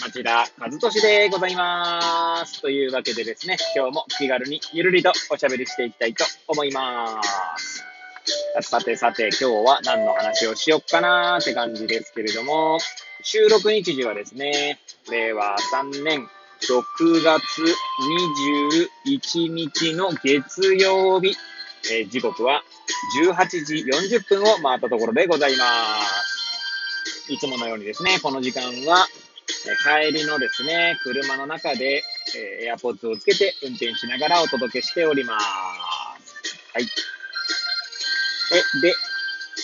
町田和俊でございます。というわけでですね、今日も気軽にゆるりとおしゃべりしていきたいと思います。さてさて、今日は何の話をしよっかなーって感じですけれども、収録日時はですね、令和3年6月21日の月曜日、えー、時刻は18時40分を回ったところでございます。いつものようにですね、この時間は、帰りのですね、車の中で、えー、エアポッツをつけて運転しながらお届けしております。はい。え、で、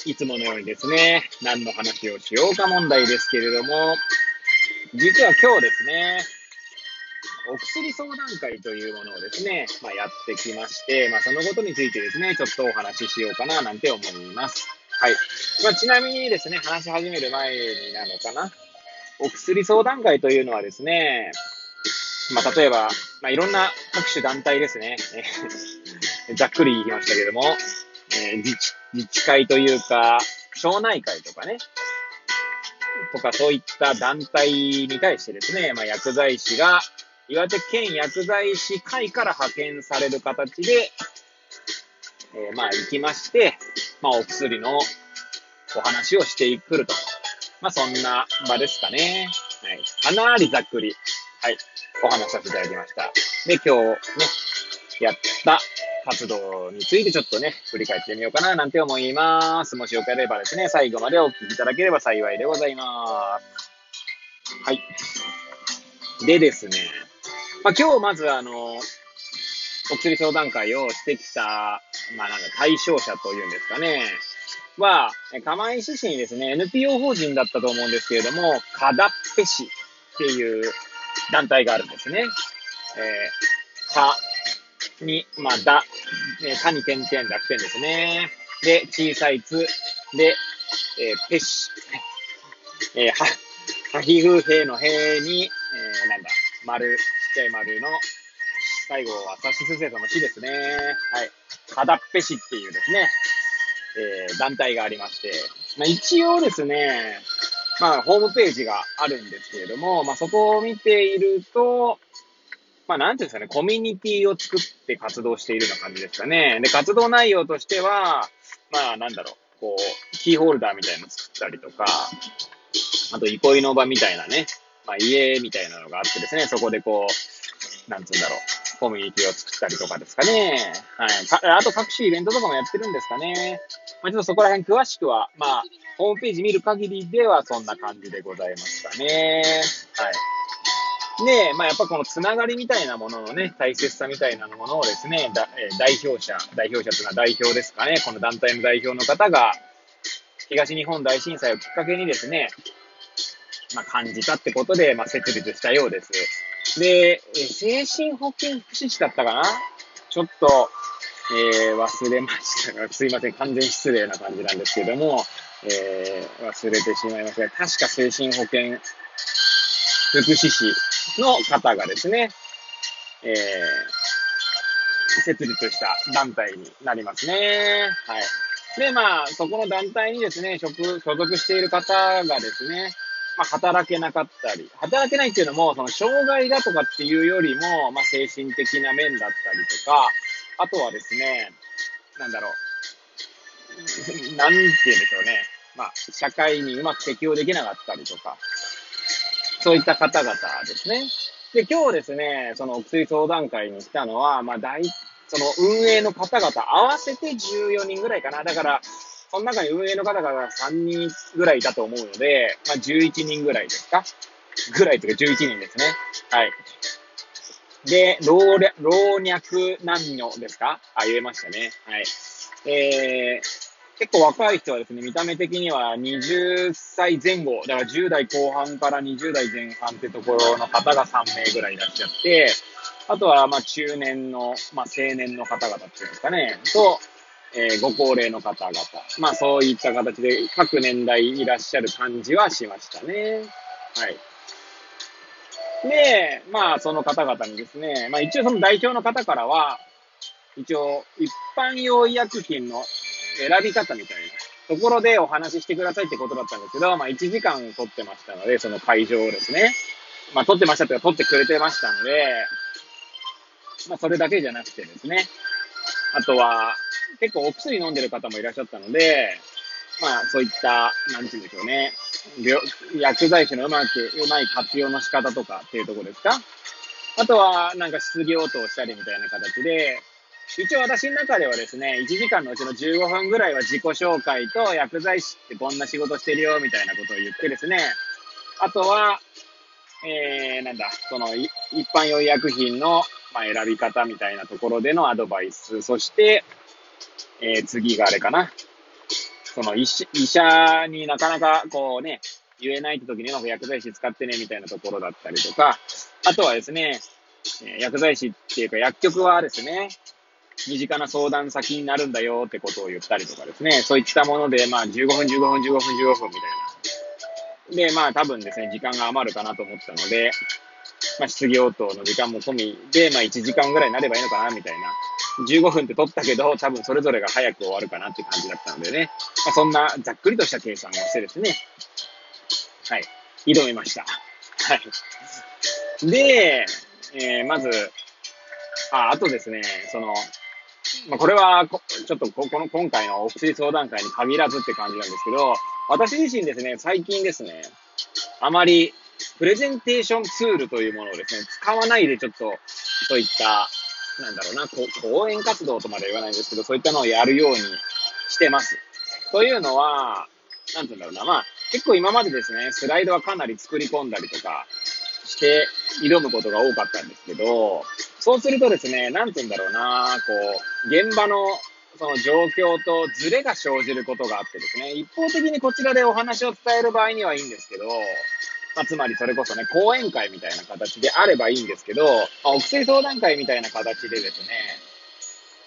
いつものようにですね、何の話をしようか問題ですけれども、実は今日ですね、お薬相談会というものをですね、まあ、やってきまして、まあ、そのことについてですね、ちょっとお話ししようかななんて思います。はい。まあ、ちなみにですね、話し始める前になのかな。お薬相談会というのはですね、まあ、例えば、まあ、いろんな各種団体ですね。ざっくり言いましたけども、えー、自治自治会というか、町内会とかね、とかそういった団体に対してですね、まあ、薬剤師が岩手県薬剤師会から派遣される形で、えー、まあ行きまして、まあお薬のお話をしてくると。まあそんな場ですかね。はい。かなりざっくり、はい、お話しさせていただきました。で、今日ね、やった活動についてちょっとね、振り返ってみようかななんて思います。もしよければですね、最後までお聞きいただければ幸いでございます。はい。でですね、まあ、今日まずあの、お薬相談会をしてきた、まあなんか対象者というんですかね、は、釜石市にですね、NPO 法人だったと思うんですけれども、カダッペ市っていう団体があるんですね。えー、かに、まあ、だ、えー、かに点々濁点ですね。で、小さいつ、で、えー、ペシ。えー、は、はひふへのへに、えー、なんだ、丸、ちっちゃい丸の最後はサシスセトの死ですね。はい。カダッペ市っていうですね、えー、団体がありまして、まあ、一応ですね、まあ、ホームページがあるんですけれども、まあ、そこを見ていると、まあ、なんていうんですかね、コミュニティを作って活動しているような感じですかね。で、活動内容としては、まあ、なんだろう、こう、キーホルダーみたいなの作ったりとか、あと、憩いの場みたいなね、まあ、家みたいなのがあってですね、そこでこう、なんつうんだろう、コミュニティを作ったりとかですかね。はい。あと各種イベントとかもやってるんですかね。まあ、ちょっとそこら辺詳しくは、まあ、ホームページ見る限りではそんな感じでございますかね。はい。で、まあ、やっぱこのつながりみたいなもののね、大切さみたいなものをですね、だえ代表者、代表者というのは代表ですかね、この団体の代表の方が、東日本大震災をきっかけにですね、まあ、感じたってことで、まあ、設立したようです。で、精神保健福祉士だったかな？ちょっと、えー、忘れましたが、すいません、完全失礼な感じなんですけども、えー、忘れてしまいましたが、確か精神保健福祉士の方がですね、えー、設立した団体になりますね。はい。で、まあ、そこの団体にですね、所属している方がですね、まあ、働けなかったり、働けないっていうのも、その、障害だとかっていうよりも、まあ、精神的な面だったりとか、あとはですね、なんだろう、なんて言うんでしょうね。まあ、社会にうまく適応できなかったりとか、そういった方々ですね。で、今日ですね、そのお薬相談会に来たのは、まあ、大、その運営の方々合わせて14人ぐらいかな。だから、その中に運営の方が3人ぐらいいたと思うので、まあ、11人ぐらいですか？ぐらいというか11人ですね。はい。で、老若、老若男女ですか？あ、言えましたね。はい。えー、結構若い人はですね、見た目的には20歳前後、だから10代後半から20代前半ってところの方が3名ぐらいいらっしゃって、あとは、まあ、中年の、まあ、青年の方々っていうんですかね、と、えー、ご高齢の方々。まあ、そういった形で各年代いらっしゃる感じはしましたね。はい。で、まあ、その方々にですね、まあ、一応その代表の方からは、一応、一般用医薬品の選び方みたいなところでお話ししてくださいってことだったんですけど、まあ、1時間取ってましたので、その会場をですね、まあ、取ってましたっていうか、取ってくれてましたので、まあ、それだけじゃなくてですね、あとは、結構お薬飲んでる方もいらっしゃったので、まあ、そういった、なんて言うんでしょうね、薬剤師のうまく、うまい活用の仕方とかっていうとこですか？あとは、なんか質疑応答したりみたいな形で、一応私の中ではですね、1時間のうちの15分ぐらいは自己紹介と薬剤師ってこんな仕事してるよみたいなことを言ってですね、あとは、えー、なんだ、その、一般用医薬品の、ま、選び方みたいなところでのアドバイス、そして、えー、次があれかな。その医者になかなかこうね、言えないって時にうまく薬剤師使ってねみたいなところだったりとか、あとはですね、薬剤師っていうか薬局はですね、身近な相談先になるんだよってことを言ったりとかですね、そういったもので、まあ15分、15分、15分、15分みたいな。で、まあ多分ですね、時間が余るかなと思ったので、まあ質疑応答の時間も込みで、まあ1時間ぐらいになればいいのかな、みたいな。15分って取ったけど、多分それぞれが早く終わるかなって感じだったのでね、まあ、そんなざっくりとした計算をしてですね、はい、挑みました。はい。で、えー、まず、あ、あとですね、その、まあ、これはこ、ちょっとこの今回のお薬相談会に限らずって感じなんですけど、私自身ですね、最近ですね、あまりプレゼンテーションツールというものをですね、使わないでちょっと、そういった、なんだろうな、講演活動とまで言わないんですけど、そういったのをやるようにしてます。というのは、なんて言うんだろうな、まあ、結構今までですね、スライドはかなり作り込んだりとかして挑むことが多かったんですけど、そうするとですね、なんて言うんだろうな、こう、現場のその状況とズレが生じることがあってですね、一方的にこちらでお話を伝える場合にはいいんですけど、まあ、つまりそれこそね、講演会みたいな形であればいいんですけど、まあ、お薬相談会みたいな形でですね、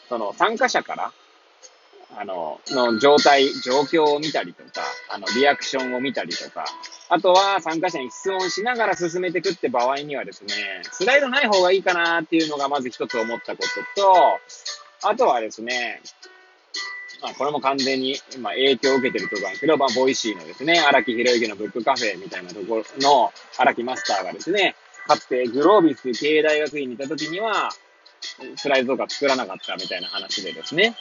その参加者から、あの、の状態、状況を見たりとか、あの、リアクションを見たりとか、あとは参加者に質問しながら進めていくって場合にはですね、スライドない方がいいかなっていうのがまず一つ思ったことと、あとはですね、まあ、これも完全に、まあ、影響を受けてるところなんですけど、まあ、 Voicy のですね、荒木博行のブックカフェみたいなところの荒木マスターがですね、かつてグロービス経営大学院にいた時には、スライドとか作らなかったみたいな話でですね、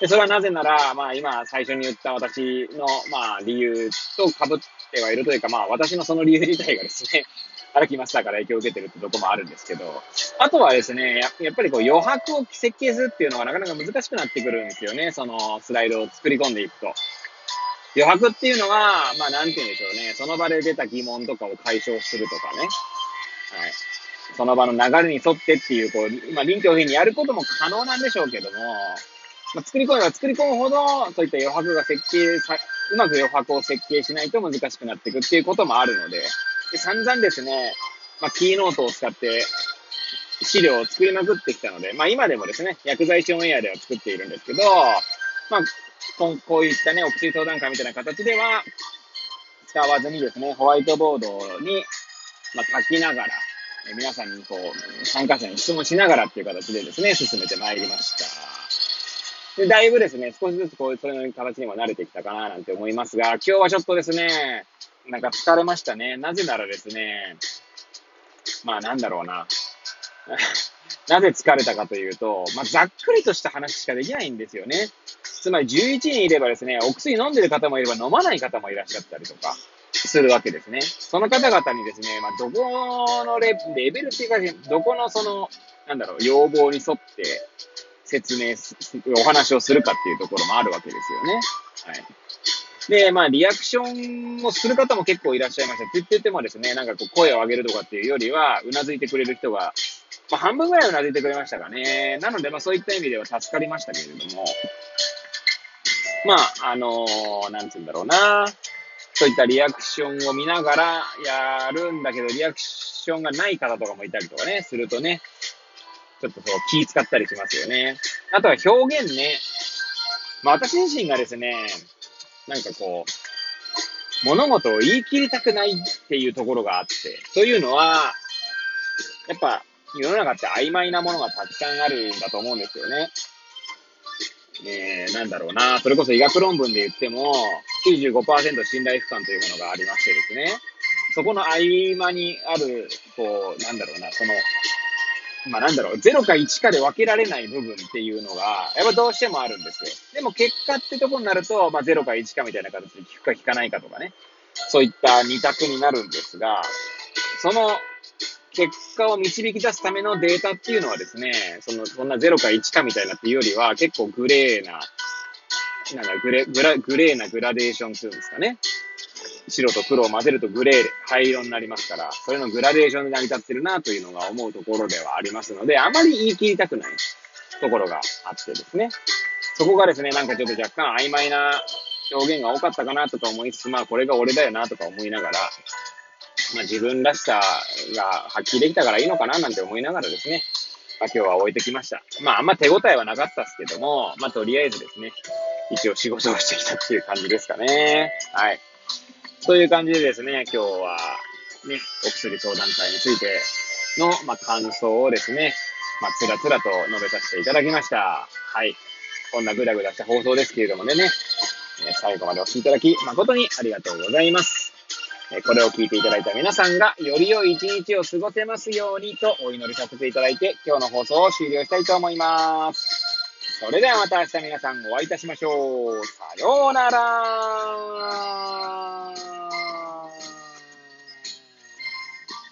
で、それはなぜなら、まあ今最初に言った私の、まあ理由と被ってはいるというか、まあ私のその理由自体がですね、歩きましたから影響を受けてるってとこもあるんですけど、あとはですね、やっぱりこう余白を設計するっていうのがなかなか難しくなってくるんですよね、そのスライドを作り込んでいくと。余白っていうのは、まあなんて言うんでしょうね、その場で出た疑問とかを解消するとかね。はい。その場の流れに沿ってっていう、こう、まあ臨機応変にやることも可能なんでしょうけども、まあ、作り込めば作り込むほど、そういった余白が設計さ、うまく余白を設計しないと難しくなっていくっていうこともあるの、で散々ですね、まあ、キーノートを使って資料を作りまくってきたので、まあ今でもですね、薬剤師オンエアでは作っているんですけど、まあ、ここういったね、お薬相談会みたいな形では、使わずにですね、ホワイトボードに、まあ、書きながら、皆さんにこう、参加者に質問しながらっていう形でですね、進めてまいりました。で、だいぶですね、少しずつこういう、それの形にも慣れてきたかななんて思いますが、今日はちょっとですね、なんか疲れましたね。なぜならですね、まあなんだろうな。なぜ疲れたかというと、まあ、ざっくりとした話しかできないんですよね。つまり11人いればですね、お薬飲んでる方もいれば飲まない方もいらっしゃったりとかするわけですね。その方々にですね、まあ、どこのレベルっていうか、どこのその、なんだろう、要望に沿って、説明す、お話をするかっていうところもあるわけですよね。はい。で、まあ、リアクションをする方も結構いらっしゃいました。って言っててもですね、なんかこう声を上げるとかっていうよりは、うなずいてくれる人が、まあ、半分ぐらいうなずいてくれましたかね。なので、まあ、そういった意味では助かりましたけれども、まあ、あのー、なんつうんだろうな。そういったリアクションを見ながらやるんだけど、リアクションがない方とかもいたりとかね、するとね、ちょっとそう気使ったりしますよね。あとは表現ね。まあ私自身がですね、なんかこう、物事を言い切りたくないっていうところがあって、というのは、やっぱ世の中って曖昧なものがたくさんあるんだと思うんですよね。えー、なんだろうな、それこそ医学論文で言っても、95%信頼不感というものがありましてですね、そこの合間にある、こう、なんだろうな、その、まあなんだろう、0か1かで分けられない部分っていうのが、やっぱどうしてもあるんですよ。でも結果ってとこになると、まあ0か1かみたいな形で聞くか聞かないかとかね、そういった二択になるんですが、その結果を導き出すためのデータっていうのはですね、その、そんな0か1かみたいなっていうよりは、結構グレーな、なんかグレグラグレーなグラデーションっていうんですかね。白と黒を混ぜるとグレー、灰色になりますから、それのグラデーションで成り立ってるなというのが思うところではありますので、あまり言い切りたくないところがあってですね。そこがですね、なんかちょっと若干曖昧な表現が多かったかなとか思いつつ、まあこれが俺だよなとか思いながら、まあ自分らしさが発揮できたからいいのかななんて思いながらですね、まあ今日は置いてきました。まああんま手応えはなかったですけども、まあとりあえずですね、一応仕事をしてきたっていう感じですかね。はい。という感じでですね、今日はね、お薬相談会についての、まあ、感想をですね、まあ、つらつらと述べさせていただきました。はい。こんなグダグダした放送ですけれどもね、ね最後までお聴きいただき誠にありがとうございます。これを聞いていただいた皆さんがより良い一日を過ごせますようにとお祈りさせていただいて今日の放送を終了したいと思います。それではまた明日皆さんお会いいたしましょう。さようなら